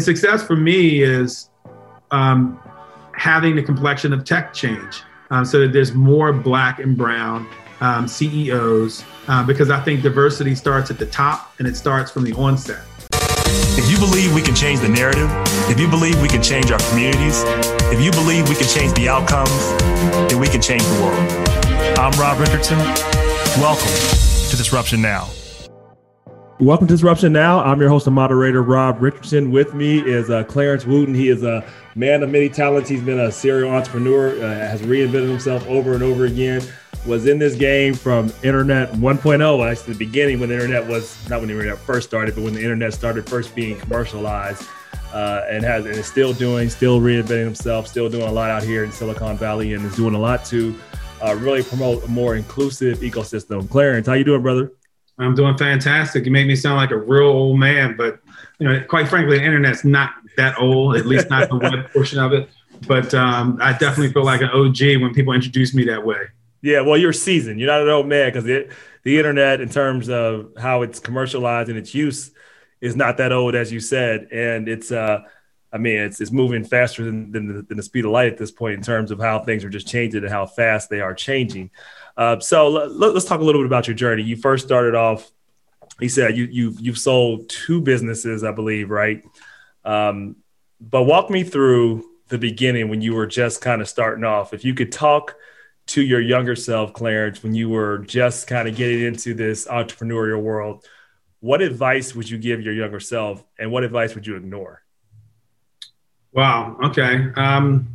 success for me is um, having the complexion of tech change um, so that there's more black and brown um, CEOs uh, because I think diversity starts at the top and it starts from the onset. If you believe we can change the narrative, if you believe we can change our communities, if you believe we can change the outcomes, then we can change the world. I'm Rob Richardson. Welcome to Disruption Now. Welcome to Disruption Now. I'm your host and moderator, Rob Richardson. With me is uh, Clarence Wooten. He is a man of many talents. He's been a serial entrepreneur, uh, has reinvented himself over and over again. Was in this game from Internet 1.0, actually the beginning when the Internet was not when the Internet first started, but when the Internet started first being commercialized, uh, and has and is still doing, still reinventing himself, still doing a lot out here in Silicon Valley, and is doing a lot to uh, really promote a more inclusive ecosystem. Clarence, how you doing, brother? I'm doing fantastic. You make me sound like a real old man, but you know, quite frankly, the internet's not that old, at least not the web portion of it. But um, I definitely feel like an OG when people introduce me that way. Yeah, well, you're seasoned. You're not an old man because the the internet, in terms of how it's commercialized and its use, is not that old as you said, and it's uh, I mean, it's it's moving faster than than the, than the speed of light at this point in terms of how things are just changing and how fast they are changing. Uh, so let, us talk a little bit about your journey. You first started off. He said you you've, you've sold two businesses, I believe, right? Um, but walk me through the beginning when you were just kind of starting off. If you could talk to your younger self, Clarence, when you were just kind of getting into this entrepreneurial world, what advice would you give your younger self, and what advice would you ignore? Wow. Okay. Um,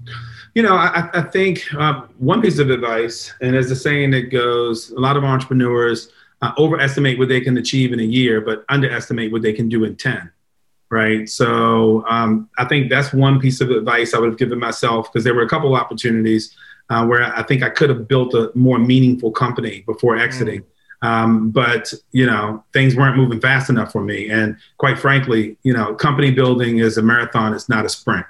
you know, I, I think uh, one piece of advice, and as the saying goes, a lot of entrepreneurs uh, overestimate what they can achieve in a year, but underestimate what they can do in 10. Right. So um, I think that's one piece of advice I would have given myself because there were a couple of opportunities uh, where I think I could have built a more meaningful company before exiting. Mm. Um, but you know things weren't moving fast enough for me and quite frankly you know company building is a marathon it's not a sprint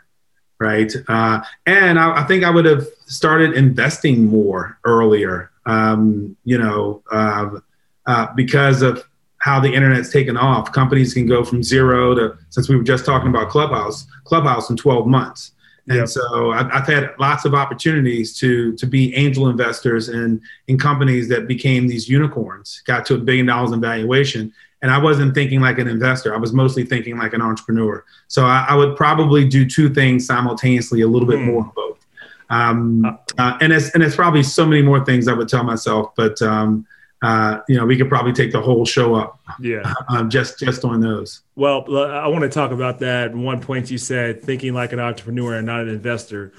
right? Uh, and I, I, think I would have started investing more earlier, um, you know, uh, uh, because of how the internet's taken off. Companies can go from zero to, since we were just talking about Clubhouse, Clubhouse in 12 months. And yep. so I've, I've, had lots of opportunities to to be angel investors in in companies that became these unicorns, got to a billion dollars in valuation, and I wasn't thinking like an investor. I was mostly thinking like an entrepreneur. So I, I would probably do two things simultaneously, a little bit mm. more of both. Um, uh, uh, and it's and it's probably so many more things I would tell myself, but um, uh, you know, we could probably take the whole show up. Yeah, um, just just on those. Well, I want to talk about that. One point you said, thinking like an entrepreneur and not an investor.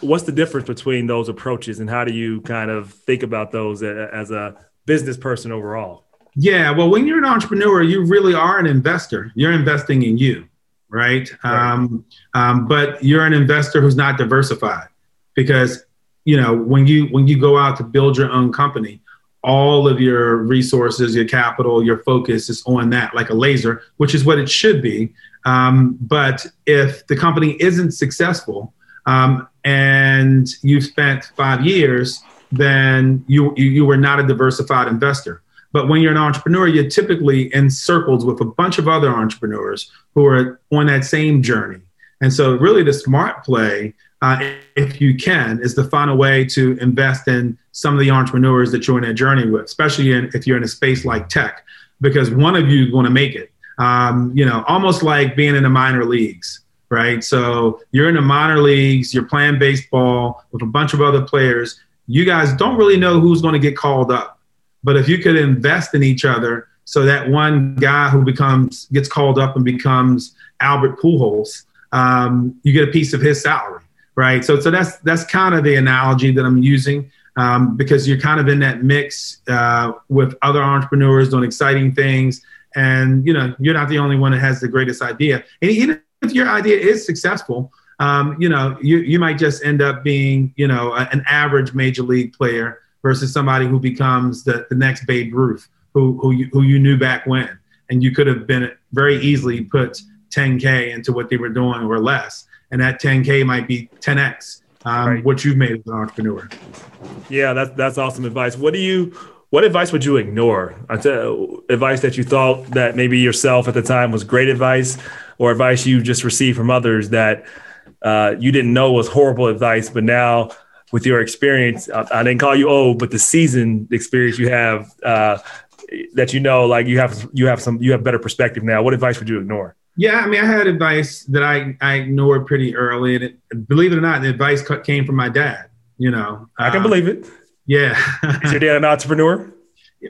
What's the difference between those approaches, and how do you kind of think about those as a business person overall? Yeah, well, when you're an entrepreneur, you really are an investor. You're investing in you, right? right. Um, um, but you're an investor who's not diversified because you know when you when you go out to build your own company, all of your resources, your capital, your focus is on that, like a laser, which is what it should be. Um, but if the company isn't successful um, and you've spent five years, then you, you you were not a diversified investor. But when you're an entrepreneur, you're typically in circles with a bunch of other entrepreneurs who are on that same journey. And so, really, the smart play, uh, if you can, is to find a way to invest in some of the entrepreneurs that you're in that journey with, especially in, if you're in a space like tech, because one of you is going to make it. Um, you know, almost like being in the minor leagues, right? So you're in the minor leagues, you're playing baseball with a bunch of other players. You guys don't really know who's going to get called up but if you could invest in each other, so that one guy who becomes gets called up and becomes Albert Pujols, um, you get a piece of his salary, right? So, so that's that's kind of the analogy that I'm using um, because you're kind of in that mix uh, with other entrepreneurs doing exciting things, and you know you're not the only one that has the greatest idea. And even if your idea is successful, um, you know you you might just end up being you know an average major league player versus somebody who becomes the, the next Babe Ruth, who, who, you, who you knew back when. And you could have been very easily put 10K into what they were doing or less. And that 10K might be 10X um, right. what you've made as an entrepreneur. Yeah, that's, that's awesome advice. What do you, what advice would you ignore? Advice that you thought that maybe yourself at the time was great advice, or advice you just received from others that uh, you didn't know was horrible advice, but now with your experience, I, I didn't call you old, but the seasoned experience you have, uh, that you know, like you have, you have some, you have better perspective now. What advice would you ignore? Yeah, I mean, I had advice that I, I ignored pretty early, and it, believe it or not, the advice came from my dad. You know, I can um, believe it. Yeah, is your dad an entrepreneur?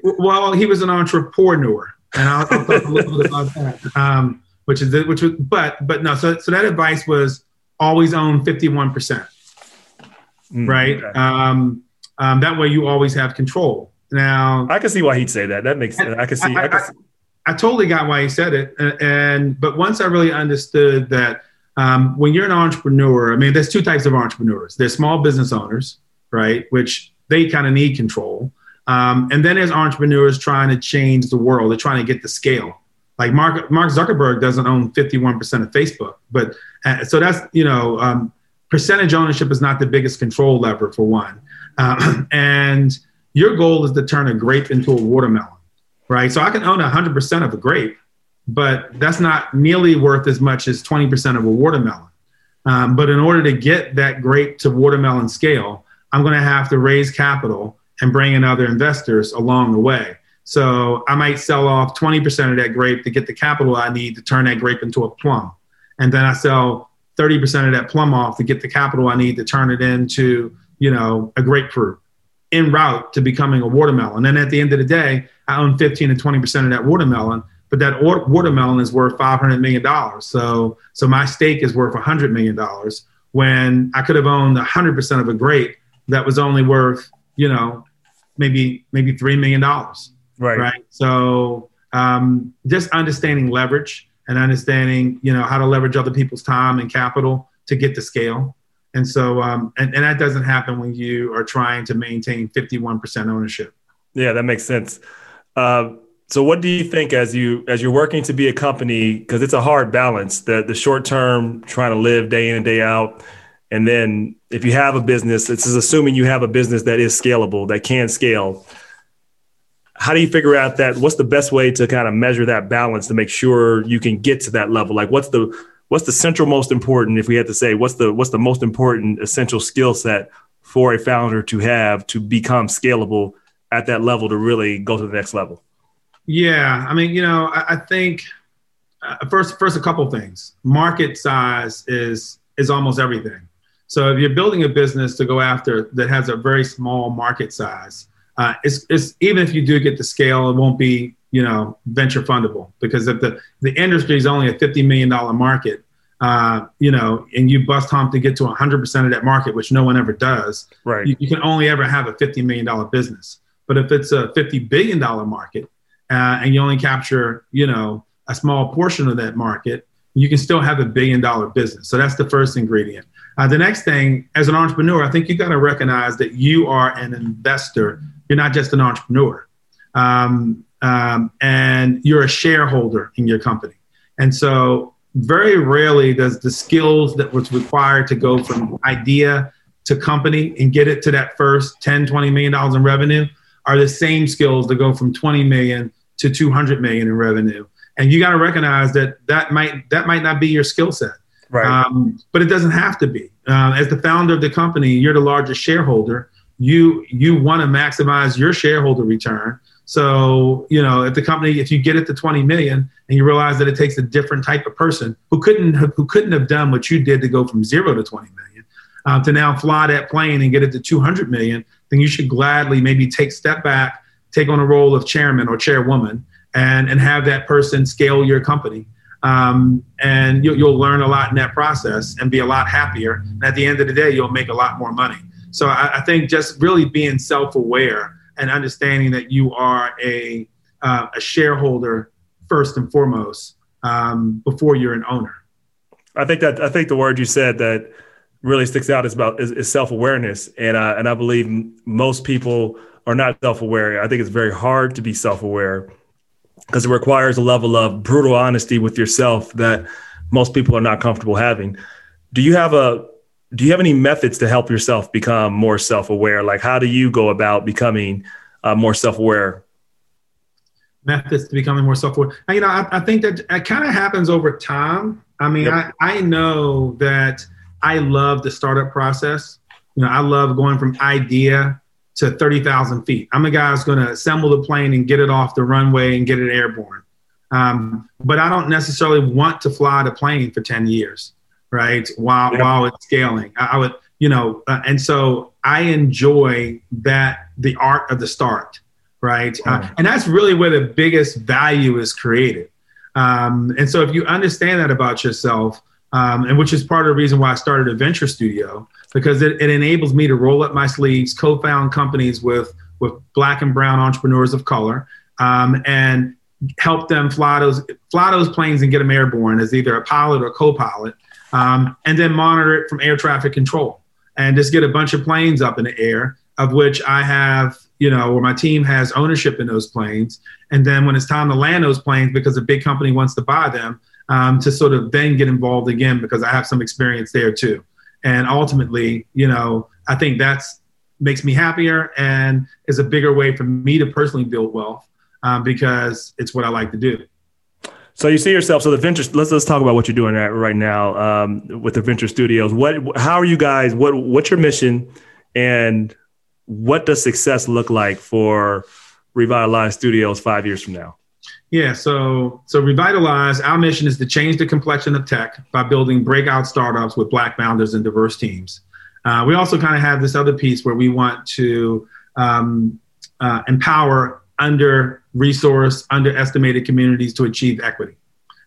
Well, he was an entrepreneur, and I'll, I'll talk a little bit about that. Um, which is the, which was, but but no. So so that advice was always own fifty one percent, mm, right? Okay. Um, um, that way you always have control. Now I can see why he'd say that. That makes sense. I can see. I, I, can see. I totally got why he said it. And, and but once I really understood that um, when you're an entrepreneur, I mean, there's two types of entrepreneurs. There's small business owners, right, which they kind of need control. Um, and then there's entrepreneurs trying to change the world. They're trying to get the scale. Like Mark, Mark Zuckerberg doesn't own 51% of Facebook, but uh, so that's you know um, percentage ownership is not the biggest control lever for one. Uh, and your goal is to turn a grape into a watermelon right? So I can own 100% of a grape, but that's not nearly worth as much as 20% of a watermelon. Um, but in order to get that grape to watermelon scale, I'm going to have to raise capital and bring in other investors along the way. So I might sell off 20% of that grape to get the capital I need to turn that grape into a plum. And then I sell 30% of that plum off to get the capital I need to turn it into, you know, a grapefruit en route to becoming a watermelon. And at the end of the day, I own 15 to 20% of that watermelon, but that watermelon is worth $500 million. So, so my stake is worth $100 million when I could have owned 100% of a grape that was only worth, you know, maybe, maybe $3 million. Right. Right. So um, just understanding leverage and understanding, you know, how to leverage other people's time and capital to get to scale. And so, um, and, and that doesn't happen when you are trying to maintain 51% ownership. Yeah, that makes sense. Uh, so what do you think as you as you're working to be a company because it's a hard balance the the short term trying to live day in and day out and then if you have a business this is assuming you have a business that is scalable that can scale how do you figure out that what's the best way to kind of measure that balance to make sure you can get to that level like what's the what's the central most important if we had to say what's the what's the most important essential skill set for a founder to have to become scalable at that level to really go to the next level? Yeah, I mean, you know, I, I think uh, first, first a couple things. Market size is is almost everything. So if you're building a business to go after that has a very small market size, uh, it's, it's even if you do get the scale, it won't be you know venture fundable because if the the industry is only a fifty million dollar market, uh, you know, and you bust hump to get to 100% of that market, which no one ever does, right? You, you can only ever have a $50 million business. But if it's a $50 billion market uh, and you only capture, you know, a small portion of that market, you can still have a billion dollar business. So that's the first ingredient. Uh, the next thing, as an entrepreneur, I think you got to recognize that you are an investor. You're not just an entrepreneur. Um, um, and you're a shareholder in your company. And so, very rarely does the skills that was required to go from idea to company and get it to that first 10, 20 million dollars in revenue are the same skills that go from 20 million to 200 million in revenue. And you got to recognize that that might that might not be your skill set, right? Um, but it doesn't have to be. Uh, as the founder of the company, you're the largest shareholder. You you want to maximize your shareholder return. So you know if the company if you get it to 20 million and you realize that it takes a different type of person who couldn't have, who couldn't have done what you did to go from zero to 20 million uh, to now fly that plane and get it to 200 million then you should gladly maybe take step back, take on a role of chairman or chairwoman, and and have that person scale your company. Um, and you, will learn a lot in that process and be a lot happier. And at the end of the day, you'll make a lot more money. So I, I think just really being self-aware and understanding that you are a uh, a shareholder first and foremost um, before you're an owner. I think that I think the word you said that really sticks out is about is, is self awareness, and uh, and I believe most people are not self aware. I think it's very hard to be self aware because it requires a level of brutal honesty with yourself that most people are not comfortable having. Do you have a do you have any methods to help yourself become more self aware? Like, how do you go about becoming uh, more self aware? Methods to becoming more self aware. You know, I, I think that it kind of happens over time I mean, yep. I, I know that I love the startup process. You know, I love going from idea to 30,000 feet. I'm a guy who's going to assemble the plane and get it off the runway and get it airborne. Um, but I don't necessarily want to fly the plane for 10 years, right? While, yep. while it's scaling. I, I would, you know, uh, and so I enjoy that, the art of the start, right? Uh, mm. and that's really where the biggest value is created. Um, and so if you understand that about yourself, um, and which is part of the reason why I started a venture studio, because it, it enables me to roll up my sleeves, co-found companies with with black and brown entrepreneurs of color, um, and help them fly those fly those planes and get them airborne as either a pilot or co-pilot, um, and then monitor it from air traffic control and just get a bunch of planes up in the air, of which I have you know, or my team has ownership in those planes. And then when it's time to land those planes, because a big company wants to buy them, um, to sort of then get involved again because I have some experience there too. And ultimately, you know, I think that's makes me happier and is a bigger way for me to personally build wealth um, because it's what I like to do. So you see yourself. So the venture. Let's let's talk about what you're doing right now um, with the venture studios. What? How are you guys? What? What's your mission? And what does success look like for Revitalize Studios five years from now? Yeah, so so Revitalize, our mission is to change the complexion of tech by building breakout startups with Black founders and diverse teams. Uh, we also kind of have this other piece where we want to um, uh, empower under resourced, underestimated communities to achieve equity,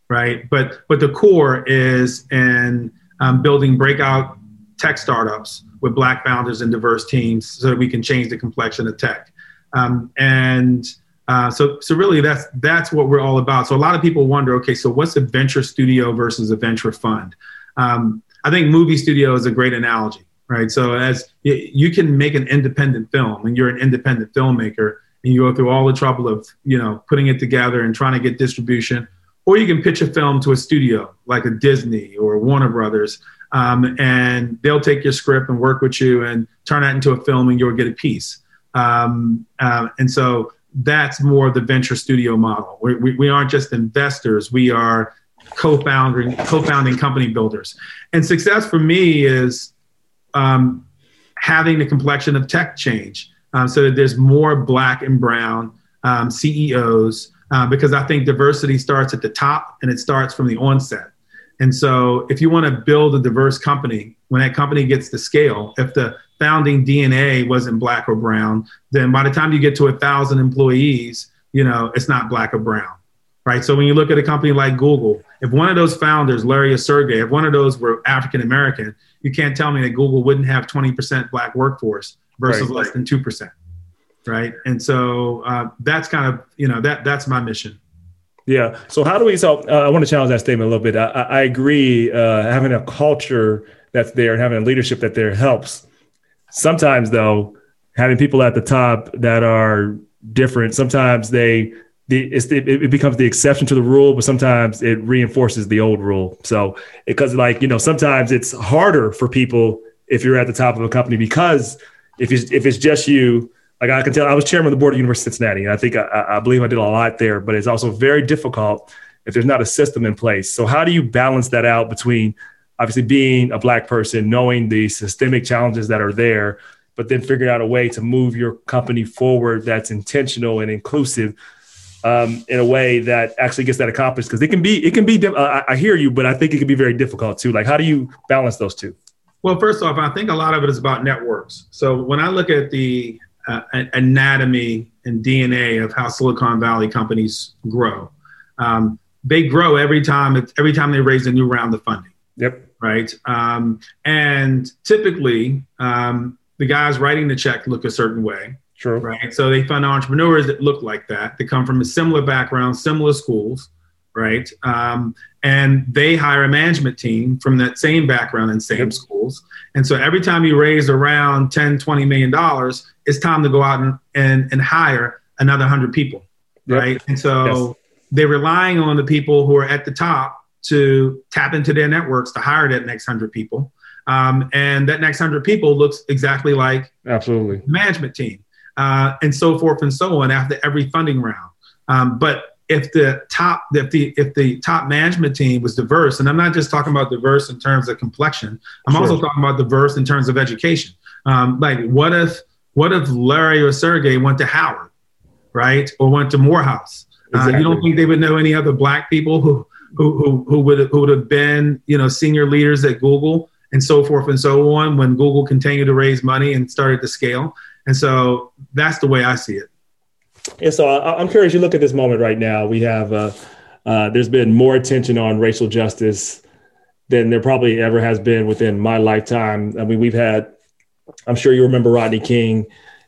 right? But but the core is in um, building breakout tech startups with black founders and diverse teams so that we can change the complexion of tech. Um, and uh, so, so really, that's that's what we're all about. So a lot of people wonder, okay, so what's a venture studio versus a venture fund? Um, I think movie studio is a great analogy, right? So as you can make an independent film, and you're an independent filmmaker, and you go through all the trouble of you know putting it together and trying to get distribution, or you can pitch a film to a studio like a Disney or Warner Brothers, um, and they'll take your script and work with you and turn that into a film, and you'll get a piece. Um, uh, and so that's more of the venture studio model. We, we, we aren't just investors; we are co-founding co-founding company builders. And success for me is um, having the complexion of tech change, um, so that there's more black and brown um, CEOs. Uh, because I think diversity starts at the top and it starts from the onset. And so, if you want to build a diverse company, when that company gets to scale, if the founding DNA wasn't black or brown, then by the time you get to a thousand employees, you know it's not black or brown, right? So when you look at a company like Google, if one of those founders, Larry or Sergey, if one of those were African American, you can't tell me that Google wouldn't have 20% black workforce versus right. less than two percent, right? And so uh, that's kind of you know that that's my mission. Yeah. So how do we? So uh, I want to challenge that statement a little bit. I, I agree. Uh, having a culture that's there and having a leadership that there helps. Sometimes, though, having people at the top that are different, sometimes they the, the, it becomes the exception to the rule, but sometimes it reinforces the old rule. So because like you know, sometimes it's harder for people if you're at the top of a company because if it's, if it's just you like I can tell, I was chairman of the board at University of Cincinnati, and I think I, I believe I did a lot there. But it's also very difficult if there's not a system in place. So how do you balance that out between obviously being a black person, knowing the systemic challenges that are there, but then figuring out a way to move your company forward that's intentional and inclusive um, in a way that actually gets that accomplished? Because it can be, it can be. Uh, I hear you, but I think it can be very difficult too. Like, how do you balance those two? Well, first off, I think a lot of it is about networks. So when I look at the uh, anatomy and DNA of how Silicon Valley companies grow. Um, they grow every time every time they raise a new round of funding. Yep. Right. Um, and typically, um, the guys writing the check look a certain way. Sure. Right. So they fund entrepreneurs that look like that. They come from a similar background, similar schools. Right. Um, and they hire a management team from that same background and same yep. schools. And so every time you raise around 10, 20 million dollars, it's time to go out and, and, and hire another 100 people, yep. right? And so yes. they're relying on the people who are at the top to tap into their networks to hire that next 100 people. Um, and that next 100 people looks exactly like absolutely management team uh, and so forth and so on after every funding round. Um, but if the top if the if the top management team was diverse, and I'm not just talking about diverse in terms of complexion, I'm sure. also talking about diverse in terms of education. Um, like what if what if Larry or Sergey went to Howard, right, or went to Morehouse? Exactly. Uh, you don't think they would know any other black people who who who, who would who would have been you know senior leaders at Google and so forth and so on when Google continued to raise money and started to scale. And so that's the way I see it. Yeah, so I'm curious. You look at this moment right now. We have uh, uh, there's been more attention on racial justice than there probably ever has been within my lifetime. I mean, we've had. I'm sure you remember Rodney King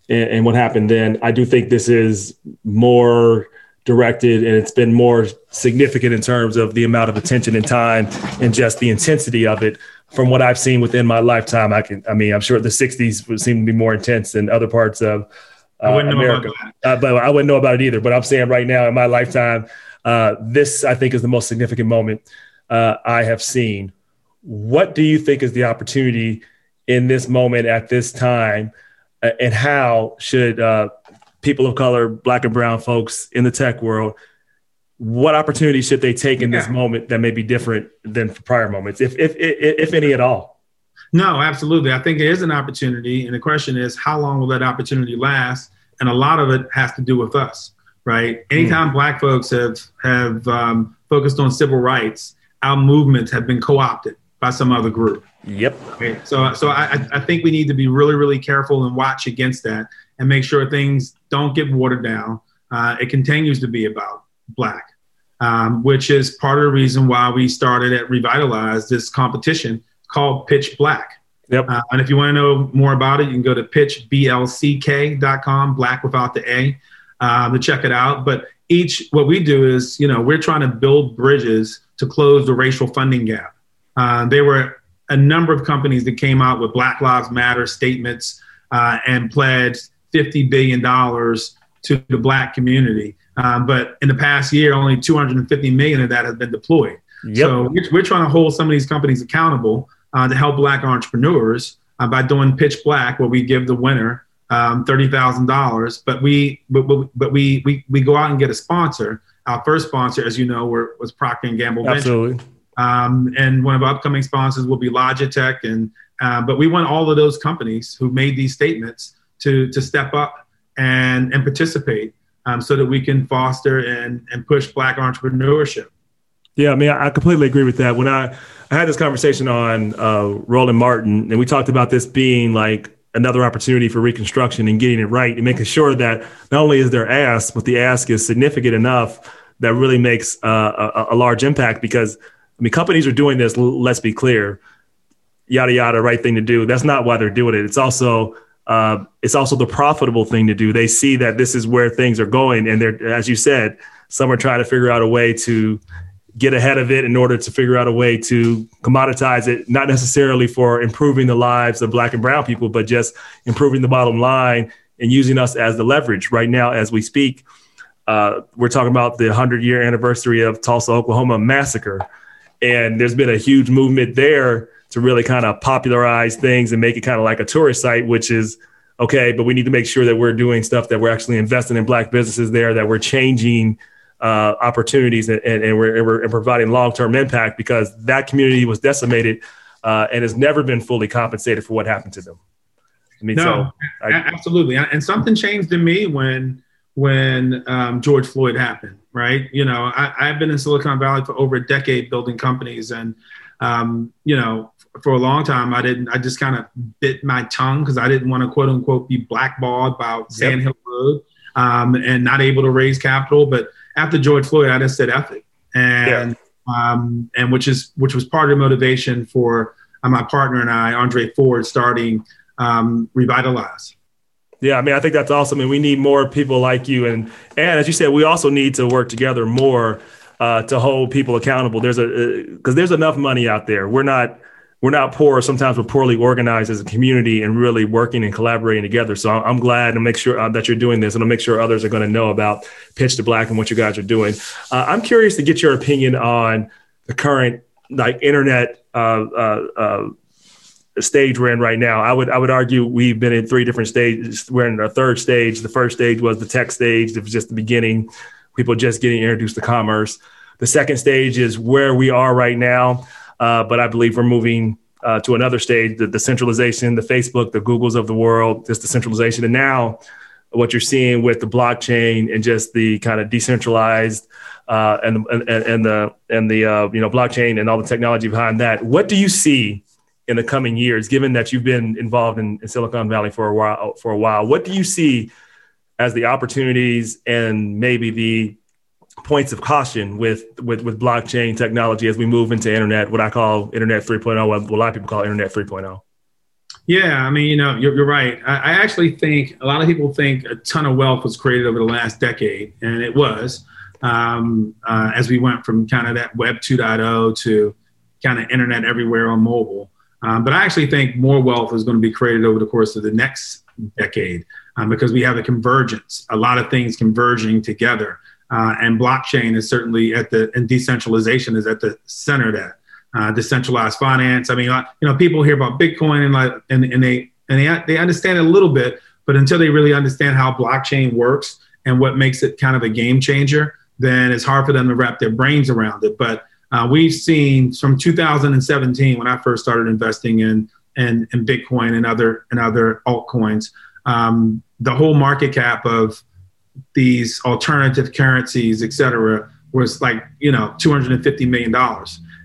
and, and what happened then. I do think this is more directed and it's been more significant in terms of the amount of attention and time and just the intensity of it from what I've seen within my lifetime. I can, I mean, I'm sure the 60s would seem to be more intense than other parts of uh, America, uh, but I wouldn't know about it either. But I'm saying right now in my lifetime, uh, this I think is the most significant moment uh, I have seen. What do you think is the opportunity in this moment at this time, uh, and how should uh, people of color, black and brown folks in the tech world, what opportunities should they take in yeah. this moment that may be different than prior moments, if, if, if, if any at all? No, absolutely. I think it is an opportunity. And the question is, how long will that opportunity last? And a lot of it has to do with us, right? Anytime mm. black folks have, have um, focused on civil rights, our movements have been co opted by some other group. Yep. Okay. So, so I, I think we need to be really, really careful and watch against that and make sure things don't get watered down. Uh, it continues to be about black, um, which is part of the reason why we started at Revitalize this competition called Pitch Black. Yep. Uh, and if you want to know more about it, you can go to pitchblck.com, black without the A, uh, to check it out. But each, what we do is, you know, we're trying to build bridges to close the racial funding gap. Uh, there were a number of companies that came out with Black Lives Matter statements uh, and pledged $50 billion to the black community. Um, but in the past year, only 250 million of that has been deployed. Yep. So we're, we're, trying to hold some of these companies accountable uh, to help black entrepreneurs uh, by doing Pitch Black, where we give the winner um, thirty thousand dollars. But we but, but we, we we go out and get a sponsor. Our first sponsor, as you know, were, was Procter and Gamble. Absolutely. Um, and one of our upcoming sponsors will be Logitech. And uh, but we want all of those companies who made these statements to to step up and and participate um, so that we can foster and and push black entrepreneurship yeah i mean i completely agree with that. When i i had this conversation on uh, roland martin and we talked about this being like another opportunity for reconstruction and getting it right and making sure that not only is there ask but the ask is significant enough that really makes uh, a, a large impact because i mean companies are doing this let's be clear yada yada right thing to do. That's not why they're doing it. It's also uh, it's also the profitable thing to do. They see that this is where things are going, and they're, as you said, some are trying to figure out a way to get ahead of it in order to figure out a way to commoditize it, not necessarily for improving the lives of Black and Brown people, but just improving the bottom line and using us as the leverage. Right now, as we speak, uh, we're talking about the 100 year anniversary of Tulsa, Oklahoma massacre, and there's been a huge movement there to really kind of popularize things and make it kind of like a tourist site, which is okay, but we need to make sure that we're doing stuff that we're actually investing in black businesses there, that we're changing uh, opportunities and, and, and, we're, and, we're, providing long-term impact because that community was decimated uh, and has never been fully compensated for what happened to them. I mean, no, so I, absolutely. And something changed in me when, when um, George Floyd happened, right? You know, I, I've been in Silicon Valley for over a decade building companies and, um, you know, for a long time, I didn't. I just kind of bit my tongue because I didn't want to quote unquote be blackballed about Sand Hill Road um, and not able to raise capital. But after George Floyd, I just said it, and yeah. um, and which is which was part of the motivation for uh, my partner and I, Andre Ford, starting um, Revitalize. Yeah, I mean, I think that's awesome, and we need more people like you. And and as you said, we also need to work together more uh, to hold people accountable. There's a because uh, there's enough money out there. We're not we're not poor. Sometimes we're poorly organized as a community and really working and collaborating together. So I'm glad to make sure uh, that you're doing this and I'll make sure others are going to know about Pitch to Black and what you guys are doing. Uh, I'm curious to get your opinion on the current like internet uh, uh, uh, stage we're in right now. I would I would argue we've been in three different stages. We're in our third stage. The first stage was the tech stage. It was just the beginning people just getting introduced to commerce. The second stage is where we are right now, uh, but I believe we're moving uh, to another stage, the decentralization, the Facebook, the Googles of the world, this decentralization. And now what you're seeing with the blockchain and just the kind of decentralized uh, and, and, and the, and the uh, you know, blockchain and all the technology behind that. What do you see in the coming years, given that you've been involved in, in Silicon Valley for a while, for a while, what do you see as the opportunities and maybe the points of caution with with with blockchain technology as we move into internet, what I call internet 3.0, what a lot of people call internet 3.0. Yeah, I mean, you know, you're, you're right. I, I, actually think a lot of people think a ton of wealth was created over the last decade, and it was um, uh, as we went from kind of that Web 2.0 to kind of internet everywhere on mobile. Um, but I actually think more wealth is going to be created over the course of the next decade um, because we have a convergence, a lot of things converging together. Uh, and blockchain is certainly at the and decentralization is at the center of that. Uh, decentralized finance. I mean, you know, people hear about Bitcoin and like, and, and they and they they understand it a little bit, but until they really understand how blockchain works and what makes it kind of a game changer, then it's hard for them to wrap their brains around it. But uh, we've seen from 2017 when I first started investing in in, in Bitcoin and other and other altcoins, um, the whole market cap of these alternative currencies, et cetera, was like, you know, $250 million.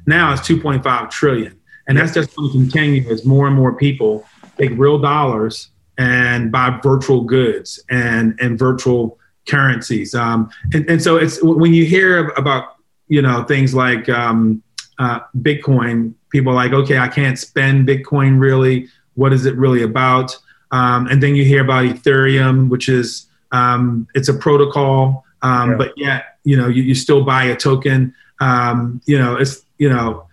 Now it's 2.5 trillion. And that's just going to continue as more and more people take real dollars and buy virtual goods and, and virtual currencies. Um, and, and so it's when you hear about, you know, things like um, uh, Bitcoin, people are like, okay, I can't spend Bitcoin really. What is it really about? Um, and then you hear about Ethereum, which is um, it's a protocol, um, yeah. but yet you know you, you still buy a token. Um, you know it's you know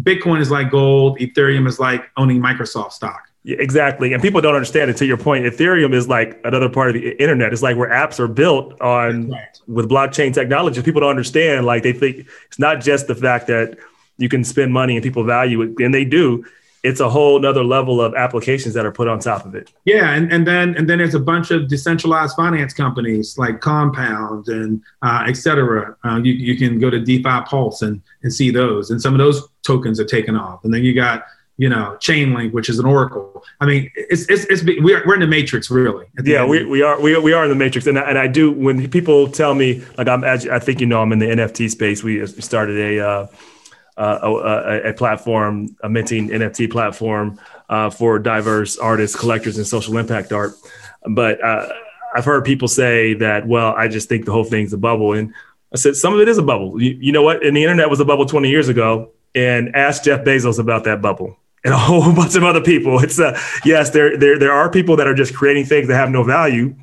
Bitcoin is like gold, Ethereum is like owning Microsoft stock. Yeah, exactly, and people don't understand it. To your point, Ethereum is like another part of the internet. It's like where apps are built on right. with blockchain technology. People don't understand. Like they think it's not just the fact that you can spend money and people value it, and they do it's a whole nother level of applications that are put on top of it. Yeah, and, and then and then there's a bunch of decentralized finance companies like Compound and uh, et cetera. Uh, you, you can go to DeFi Pulse and, and see those, and some of those tokens are taken off. And then you got you know Chainlink, which is an Oracle. I mean, it's it's, it's we're, we're in the matrix really. Yeah, we, we are we, we are in the matrix, and I, and I do when people tell me like I'm as I think you know I'm in the NFT space. We started a. Uh, uh, a, a, platform, a minting NFT platform uh, for diverse artists, collectors, and social impact art. But uh, I've heard people say that, well, I just think the whole thing's a bubble. And I said, some of it is a bubble. You, you know what? And the internet was a bubble 20 years ago. And ask Jeff Bezos about that bubble and a whole bunch of other people. It's uh, yes, there, there, there are people that are just creating things that have no value.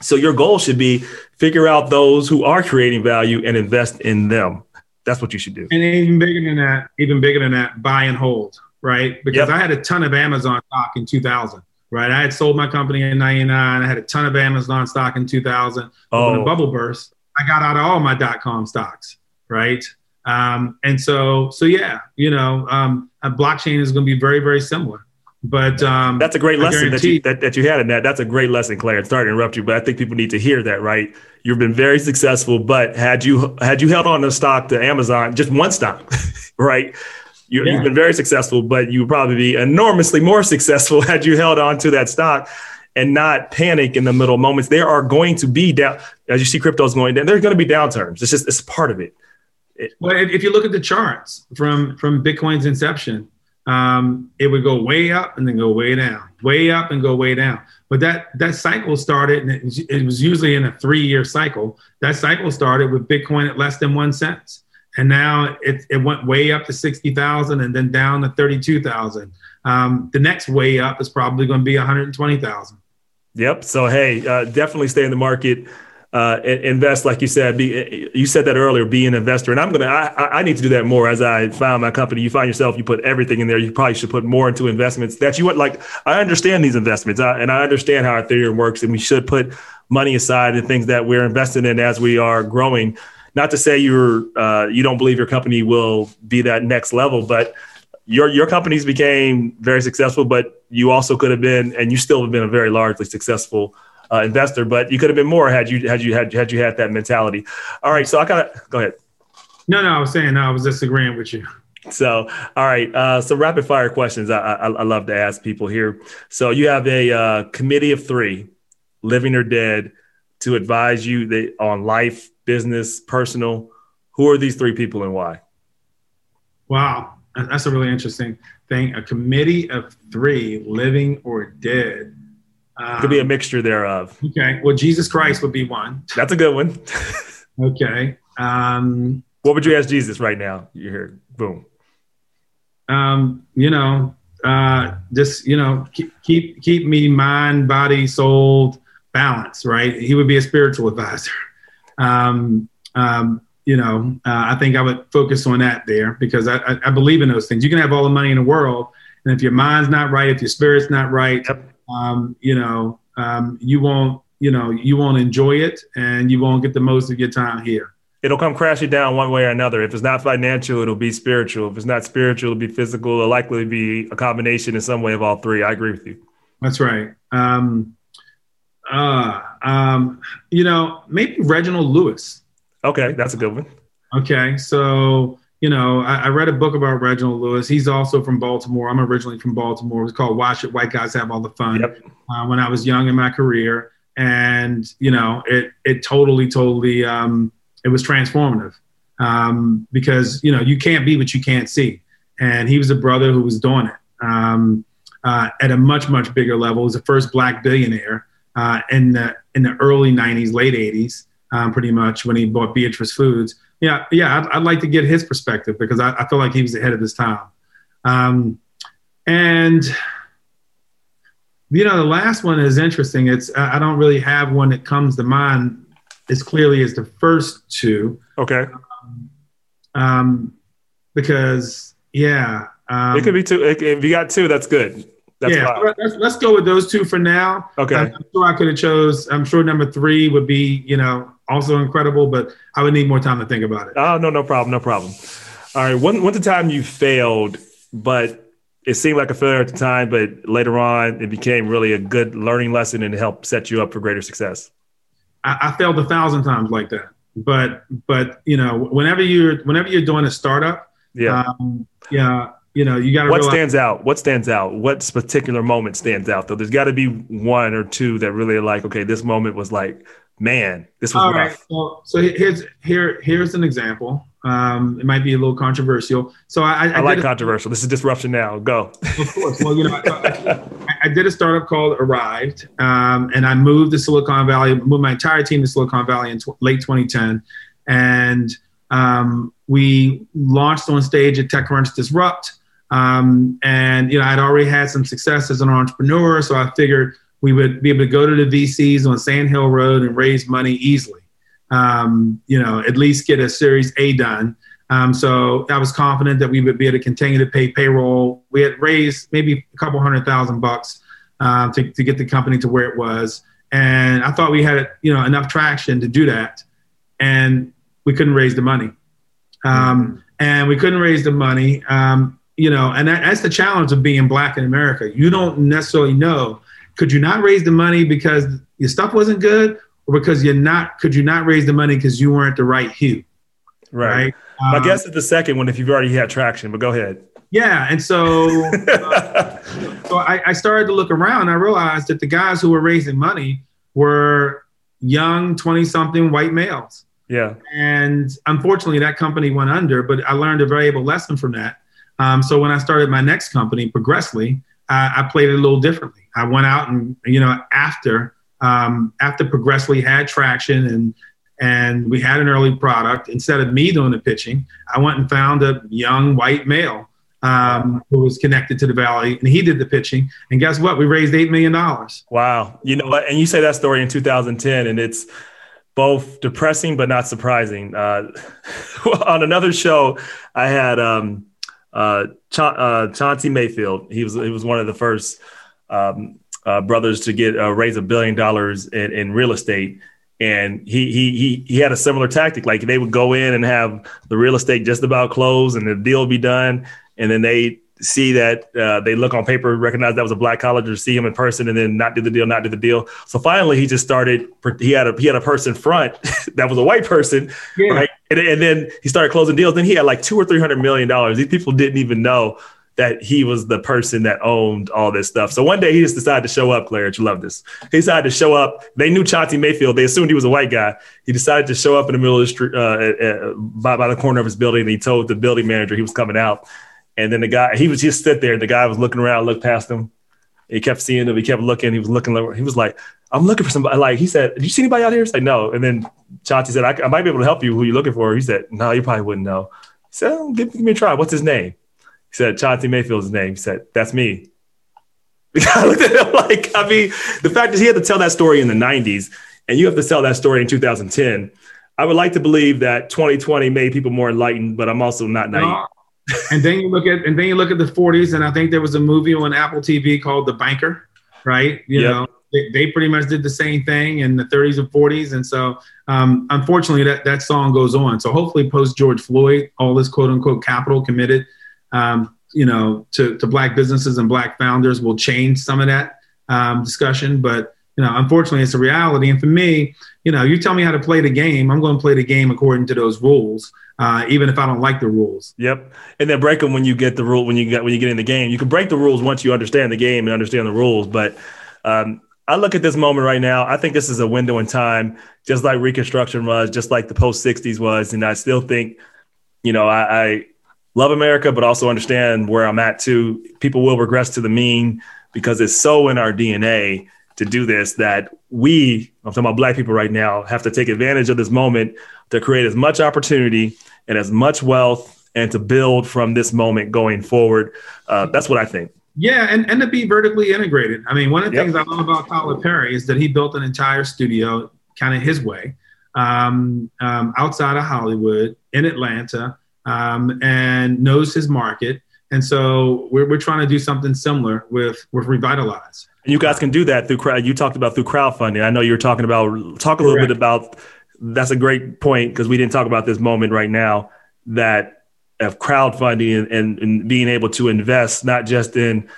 So your goal should be figure out those who are creating value and invest in them. That's what you should do. And even bigger than that, even bigger than that, buy and hold, right? Because yep. I had a ton of Amazon stock in 2000, right? I had sold my company in 99. I had a ton of Amazon stock in 2000. Oh. When the bubble burst, I got out of all my dot com stocks, right? Um, and so, so yeah, you know, um, blockchain is going to be very, very similar. But um, that's a great lesson that you that, that you had in that. That's a great lesson, Claire. Sorry to interrupt you, but I think people need to hear that, right? You've been very successful, but had you had you held on to stock to Amazon, just one stock, right? You, have been very successful, but you would probably be enormously more successful had you held on to that stock and not panic in the middle moments. There are going to be down as you see crypto's going down. There's going to be downturns. It's just it's part of it. it well, if, if you look at the charts from from Bitcoin's inception, um, it would go way up and then go way down, way up and go way down. But that that cycle started, and it, it was usually in a three-year cycle. That cycle started with Bitcoin at less than one cent, and now it, it went way up to sixty thousand, and then down to thirty-two thousand. Um, the next way up is probably going to be one hundred twenty thousand. Yep. So hey, uh, definitely stay in the market uh, invest, like you said, be, you said that earlier, be an investor. And I'm to, I I need to do that more as I found my company. You find yourself, you put everything in there. You probably should put more into investments that you would like. I understand these investments uh, and I understand how Ethereum works and we should put money aside and things that we're investing in as we are growing. Not to say you're, uh, you don't believe your company will be that next level, but your, your companies became very successful, but you also could have been, and you still have been a very largely successful uh, investor, but you could have been more had you had you had had you had that mentality. All right, so I kind of go ahead. No, no, I was saying no, I was disagreeing with you. So, all right. Uh, so, rapid fire questions. I, I, I, love to ask people here. So, you have a uh, committee of three, living or dead, to advise you on life, business, personal. Who are these three people and why? Wow, that's a really interesting thing. A committee of three, living or dead. Um, Could be a um, mixture thereof. Okay. Well, Jesus Christ would be one. That's a good one. okay. Um, what would you ask Jesus right now? You hear. Boom. Um, you know, uh, just you know, keep keep keep me mind, body, soul balance. Right. He would be a spiritual advisor. Um, um, you know, uh, I think I would focus on that there because I, I, I, believe in those things. You can have all the money in the world, and if your mind's not right, if your spirit's not right, yep. Um, you know, um, you won't, you know, you won't enjoy it, and you won't get the most of your time here. It'll come crashing down one way or another. If it's not financial, it'll be spiritual. If it's not spiritual, it'll be physical. It'll likely be a combination in some way of all three. I agree with you. That's right. Um, uh, um, you know, maybe Reginald Lewis. Okay, that's a good one. Okay, so you know, I, I, read a book about Reginald Lewis. He's also from Baltimore. I'm originally from Baltimore. It's called "Why Should: White Guys Have All the Fun." Yep. Uh, when I was young in my career, and you know, it it totally, totally, um, it was transformative um, because you know you can't be what you can't see, and he was a brother who was doing it um, uh, at a much, much bigger level. He was the first black billionaire uh, in the in the early '90s, late '80s um, pretty much when he bought Beatrice Foods. Yeah, yeah, I'd, I'd like to get his perspective because I, I, feel like he was ahead of his time. Um, and you know, the last one is interesting. It's I don't really have one that comes to mind as clearly as the first two. Okay. Um, um because yeah, um, it could be two. If you got two, that's good. That's yeah, let's, let's, go with those two for now. Okay. I'm sure I could have chose. I'm sure number three would be, you know, also incredible, but I would need more time to think about it. Oh no, no problem, no problem. All right, when, when's the time you failed, but it seemed like a failure at the time, but later on it became really a good learning lesson and helped set you up for greater success? I, I failed a thousand times like that, but but you know, whenever you're whenever you're doing a startup, yeah, um, yeah, you know, you got to. What realize- stands out? What stands out? What particular moment stands out? Though there's got to be one or two that really like, okay, this moment was like, man, this was All. Right. Well, so here's here here's an example. Um, it might be a little controversial. So I, I, I like a, controversial. This is disruption now. Go. Of course. Well, you know, I, I did a startup called Arrived, um, and I moved to Silicon Valley. Moved my entire team to Silicon Valley in late 2010, and um, we launched on stage at TechCrunch Disrupt. Um, and you know, I'd already had some success as an entrepreneur, so I figured we would be able to go to the VCs on Sand Hill Road and raise money easily. Um, you know, at least get a Series A done. Um, so I was confident that we would be able to continue to pay payroll. We had raised maybe a couple hundred thousand bucks um, to, to get the company to where it was, and I thought we had you know enough traction to do that, and we couldn't raise the money. Um, and we couldn't raise the money. Um, you know, and that, that's the challenge of being black in America. You don't necessarily know. Could you not raise the money because your stuff wasn't good, or because you're not? Could you not raise the money because you weren't the right hue? Right. right? Um, I guess it's the second one if you've already had traction. But go ahead. Yeah, and so uh, so I, I started to look around. I realized that the guys who were raising money were young, twenty something white males. Yeah. And unfortunately, that company went under. But I learned a valuable lesson from that um, so when I started my next company, Progressly, I, I played it a little differently. I went out and you know after um, after Progressly had traction and and we had an early product, instead of me doing the pitching, I went and found a young white male um, who was connected to the Valley, and he did the pitching. And guess what? We raised eight million dollars. Wow! You know what? And you say that story in 2010, and it's both depressing but not surprising. Uh, on another show, I had um, uh, Cha- uh, Chauncey Mayfield. He was he was one of the first um, uh, brothers to get uh, raise a billion dollars in, in real estate. And he, he he he had a similar tactic. Like they would go in and have the real estate just about closed, and the deal be done, and then they see that uh, they look on paper, recognize that was a black college, or see him in person, and then not do the deal, not do the deal. So finally, he just started. He had a he had a person front that was a white person, yeah. right? And, and, then he started closing deals. Then he had like two or three hundred million dollars. These people didn't even know that he was the person that owned all this stuff. So one day he just decided to show up. Claire, you love this. He decided to show up. They knew Chauncey Mayfield. They assumed he was a white guy. He decided to show up in the middle of the street uh, uh, by, by the corner of his building. And he told the building manager he was coming out. And then the guy, he was just sit there. The guy was looking around, looked past him. He kept seeing him. He kept looking. He was looking. He was like, "I'm looking for somebody." Like he said, "Did you see anybody out here?" He's like, "No." And then Chauncey said, I, I, might be able to help you. Who you looking for?" He said, "No, you probably wouldn't know." He said, oh, give, give, me a try. What's his name?" He said, "Chauncey Mayfield's name." He said, "That's me." I looked at him like, I mean, the fact is he had to tell that story in the '90s, and you have to tell that story in 2010. I would like to believe that 2020 made people more enlightened, but I'm also not naive. And then you look at and then you look at the 40s, and I think there was a movie on Apple TV called The Banker, right? You yep. know, they, they, pretty much did the same thing in the 30s and 40s, and so um, unfortunately, that that song goes on. So hopefully, post George Floyd, all this quote unquote capital committed, um, you know, to to black businesses and black founders will change some of that um, discussion, but you know, unfortunately, it's a reality. And for me, you know, you tell me how to play the game, I'm going to play the game according to those rules uh, even if I don't like the rules. Yep, and then break them when you get the rule when you get when you get in the game. You can break the rules once you understand the game and understand the rules. But um, I look at this moment right now. I think this is a window in time, just like Reconstruction was, just like the post '60s was, and I still think, you know, I, I love America, but also understand where I'm at too. People will regress to the mean because it's so in our DNA to do this that we, I'm talking about black people right now, have to take advantage of this moment to create as much opportunity and as much wealth and to build from this moment going forward. Uh, that's what I think. Yeah, and, and to be vertically integrated. I mean, one of the yep. things I love about Tyler Perry is that he built an entire studio kind of his way um, um, outside of Hollywood in Atlanta um, and knows his market. And so we're, we're trying to do something similar with, with Revitalize. And you guys can do that through crowd. You talked about through crowdfunding. I know you're talking about talk a little Correct. bit about that's a great point because we didn't talk about this moment right now that of crowdfunding and, and, and, being able to invest not just in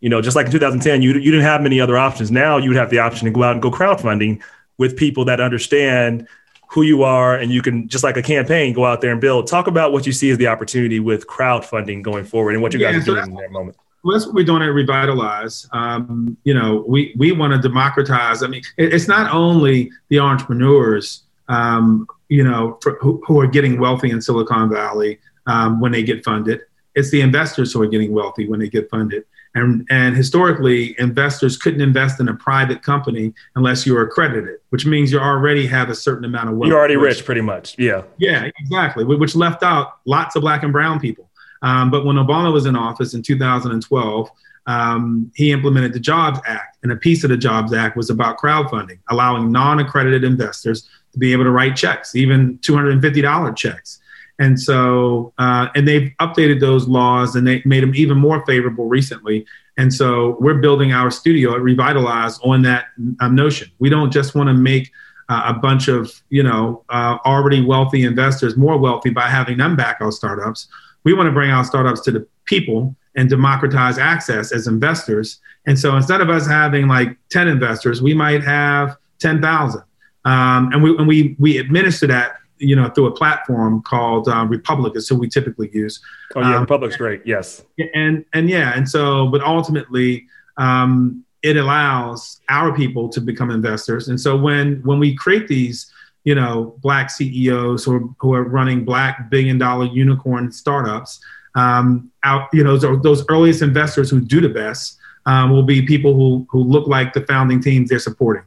you know just like in 2010 you, you didn't have many other options now you would have the option to go out and go crowdfunding with people that understand who you are and you can just like a campaign go out there and build talk about what you see as the opportunity with crowdfunding going forward and what you yeah, guys are so doing in that moment well, that's what we're doing at Revitalize. Um, you know, we, we want to democratize. I mean, it, it's not only the entrepreneurs um, you know, for, who, who, are getting wealthy in Silicon Valley um, when they get funded. It's the investors who are getting wealthy when they get funded. And, and historically, investors couldn't invest in a private company unless you are accredited, which means you already have a certain amount of wealth. You're already rich, pretty much. Yeah. Yeah, exactly. Which left out lots of black and brown people. Um, but when Obama was in office in 2012, um, he implemented the Jobs Act. And a piece of the Jobs Act was about crowdfunding, allowing non accredited investors to be able to write checks, even $250 checks. And so, uh, and they've updated those laws and they made them even more favorable recently. And so, we're building our studio at Revitalize on that um, notion. We don't just want to make uh, a bunch of you know uh, already wealthy investors more wealthy by having them back our startups. We want to bring our startups to the people and democratize access as investors. And so, instead of us having like 10 investors, we might have 10,000 um, and we and we we administer that you know through a platform called uh, Republic is who we typically use. Oh yeah, um, Republic's great. Yes. And and yeah, and so but ultimately um, it allows our people to become investors. And so when when we create these you know black CEOs who are, who are running black billion dollar unicorn startups, um, out you know those, those earliest investors who do the best um, will be people who who look like the founding teams they're supporting.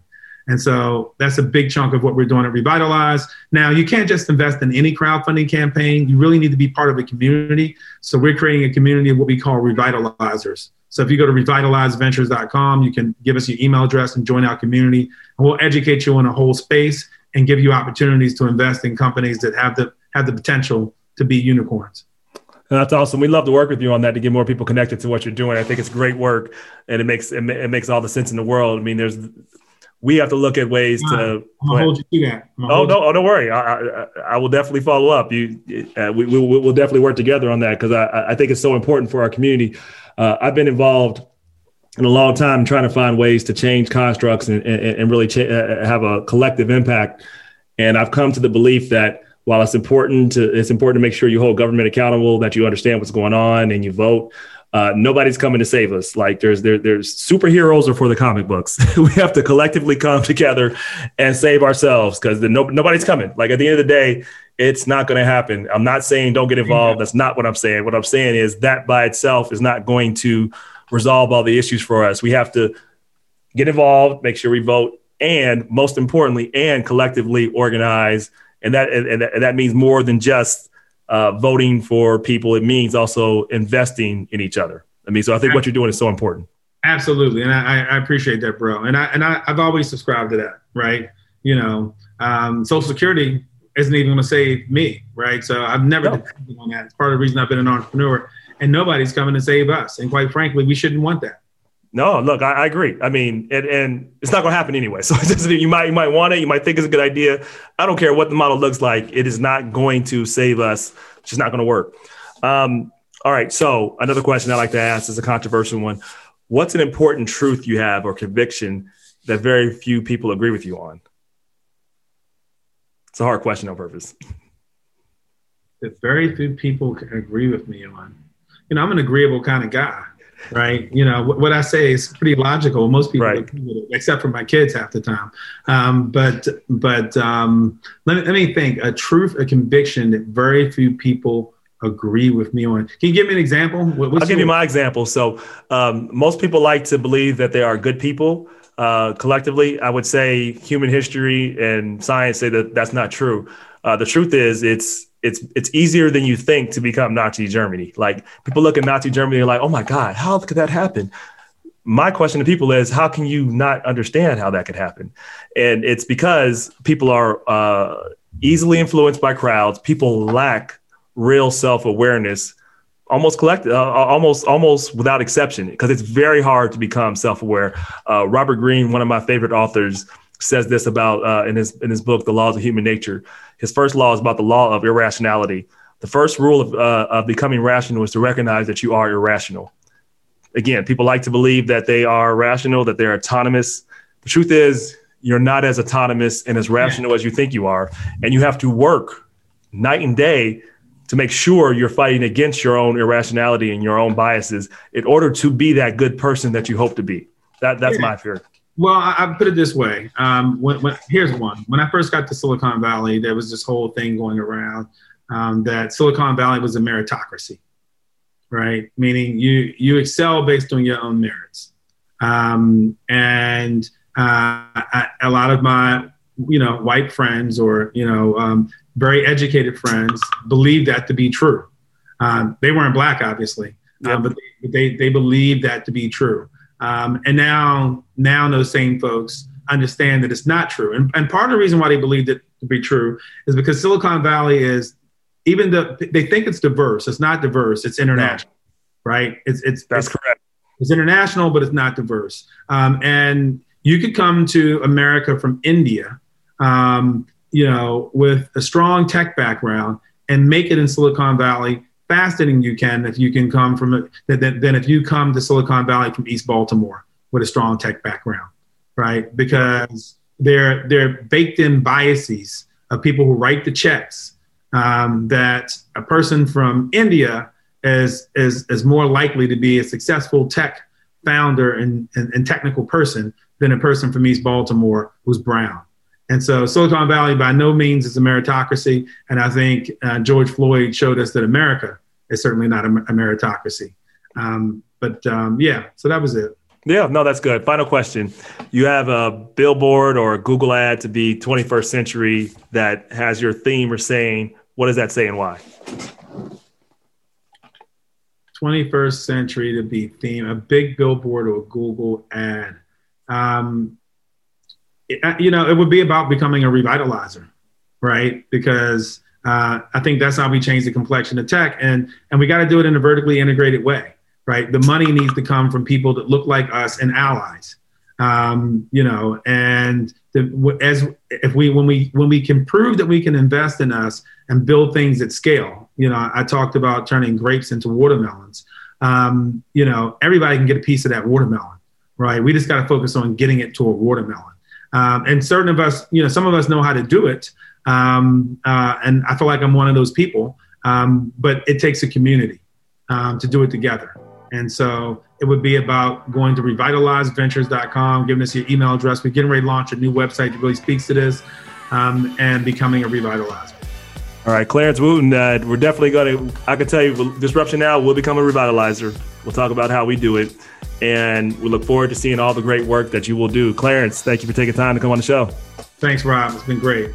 And so that's a big chunk of what we're doing at Revitalize. Now, you can't just invest in any crowdfunding campaign. You really need to be part of a community. So we're creating a community of what we call revitalizers. So if you go to revitalizeventures.com, you can give us your email address and join our community. And we'll educate you on a whole space and give you opportunities to invest in companies that have the have the potential to be unicorns. That's awesome. We love to work with you on that to get more people connected to what you're doing. I think it's great work, and it makes it, it makes all the sense in the world. I mean, there's we have to look at ways to. Hold you to that. Oh no, oh, don't worry. I, I, I, will definitely follow up. You, uh, we, we will definitely work together on that because I, I think it's so important for our community. Uh, I've been involved in a long time trying to find ways to change constructs and, and, and really ch- uh, have a collective impact. And I've come to the belief that while it's important to it's important to make sure you hold government accountable, that you understand what's going on and you vote. Uh, nobody's coming to save us. Like there's there, there's superheroes are for the comic books. we have to collectively come together and save ourselves because no, nobody's coming. Like at the end of the day, it's not going to happen. I'm not saying don't get involved. That's not what I'm saying. What I'm saying is that by itself is not going to resolve all the issues for us. We have to get involved, make sure we vote, and most importantly, and collectively organize. And that and, and that means more than just uh, voting for people. It means also investing in each other. I mean, so I think what you're doing is so important. Absolutely, and I, I appreciate that, bro. And I and I, have always subscribed to that, right? You know, um, Social Security isn't even going to save me, right? So I've never no. depended on that. It's part of the reason I've been an entrepreneur and nobody's coming to save us. And quite frankly, we shouldn't want that. No, look, I, I agree. I mean, and, and it's not going to happen anyway. So you might you might want it, you might think it's a good idea. I don't care what the model looks like. It is not going to save us. It's just not going to work. Um, all right. So another question I like to ask is a controversial one. What's an important truth you have or conviction that very few people agree with you on? It's a hard question on purpose. That very few people can agree with me on you know, I'm an agreeable kind of guy, right? You know, what I say is pretty logical. Most people, right. except for my kids, half the time. Um, but but um, let me let me think. A truth, a conviction that very few people agree with me on. Can you give me an example? What's I'll give you my example. So um, most people like to believe that they are good people. Uh, collectively, I would say human history and science say that that's not true. Uh, the truth is, it's it's it's easier than you think to become Nazi Germany. Like people look at Nazi Germany like, oh my God, how could that happen? My question to people is, how can you not understand how that could happen? And it's because people are uh, easily influenced by crowds. People lack real self awareness, almost collective, uh, almost almost without exception, because it's very hard to become self aware. Uh, Robert Greene, one of my favorite authors, says this about uh, in his in his book, The Laws of Human Nature. His first law is about the law of irrationality. The first rule of, uh, of becoming rational is to recognize that you are irrational. Again, people like to believe that they are rational, that they're autonomous. The truth is, you're not as autonomous and as rational as you think you are, and you have to work night and day to make sure you're fighting against your own irrationality and your own biases in order to be that good person that you hope to be. That that's my fear. Well, I, I put it this way. Um, when, when, here's one. When I first got to Silicon Valley, there was this whole thing going around um, that Silicon Valley was a meritocracy, right? Meaning you you excel based on your own merits. Um, and uh, I, a lot of my you know white friends or you know um, very educated friends believed that to be true. Um, they weren't black, obviously, uh, but they, they they believed that to be true. Um, and now, now those same folks understand that it's not true. And, and part of the reason why they believed it to be true is because Silicon Valley is, even though they think it's diverse, it's not diverse, it's international, no. right? It's, it's, That's it's, correct. It's international, but it's not diverse. Um, and you could come to America from India, um, you know, with a strong tech background and make it in Silicon Valley than you can if you can come from than if you come to Silicon Valley from East Baltimore with a strong tech background, right? Because they're they're baked in biases of people who write the checks um, that a person from India is is is more likely to be a successful tech founder and, and, and technical person than a person from East Baltimore who's brown. And so Silicon Valley by no means is a meritocracy. And I think uh, George Floyd showed us that America is certainly not a, a meritocracy. Um, but um, yeah, so that was it. Yeah, no, that's good. Final question. You have a billboard or a Google ad to be 21st century that has your theme or saying. What does that say and why? 21st century to be theme, a big billboard or a Google ad. Um, it, you know, it would be about becoming a revitalizer, right? Because uh, I think that's how we change the complexion of tech, and and we got to do it in a vertically integrated way, right? The money needs to come from people that look like us and allies. Um, you know, and the, as if we when we when we can prove that we can invest in us and build things at scale. You know, I talked about turning grapes into watermelons. Um, you know, everybody can get a piece of that watermelon, right? We just got to focus on getting it to a watermelon. Um, and certain of us, you know, some of us know how to do it. Um, uh, and I feel like I'm one of those people. Um, but it takes a community um, to do it together. And so it would be about going to revitalizeventures.com, giving us your email address. We're getting ready to launch a new website that really speaks to this um, and becoming a revitalizer. All right, Clarence Wooten, uh, we're definitely going to, I can tell you, Disruption Now will become a revitalizer. We'll talk about how we do it. And we look forward to seeing all the great work that you will do. Clarence, thank you for taking time to come on the show. Thanks, Rob. It's been great.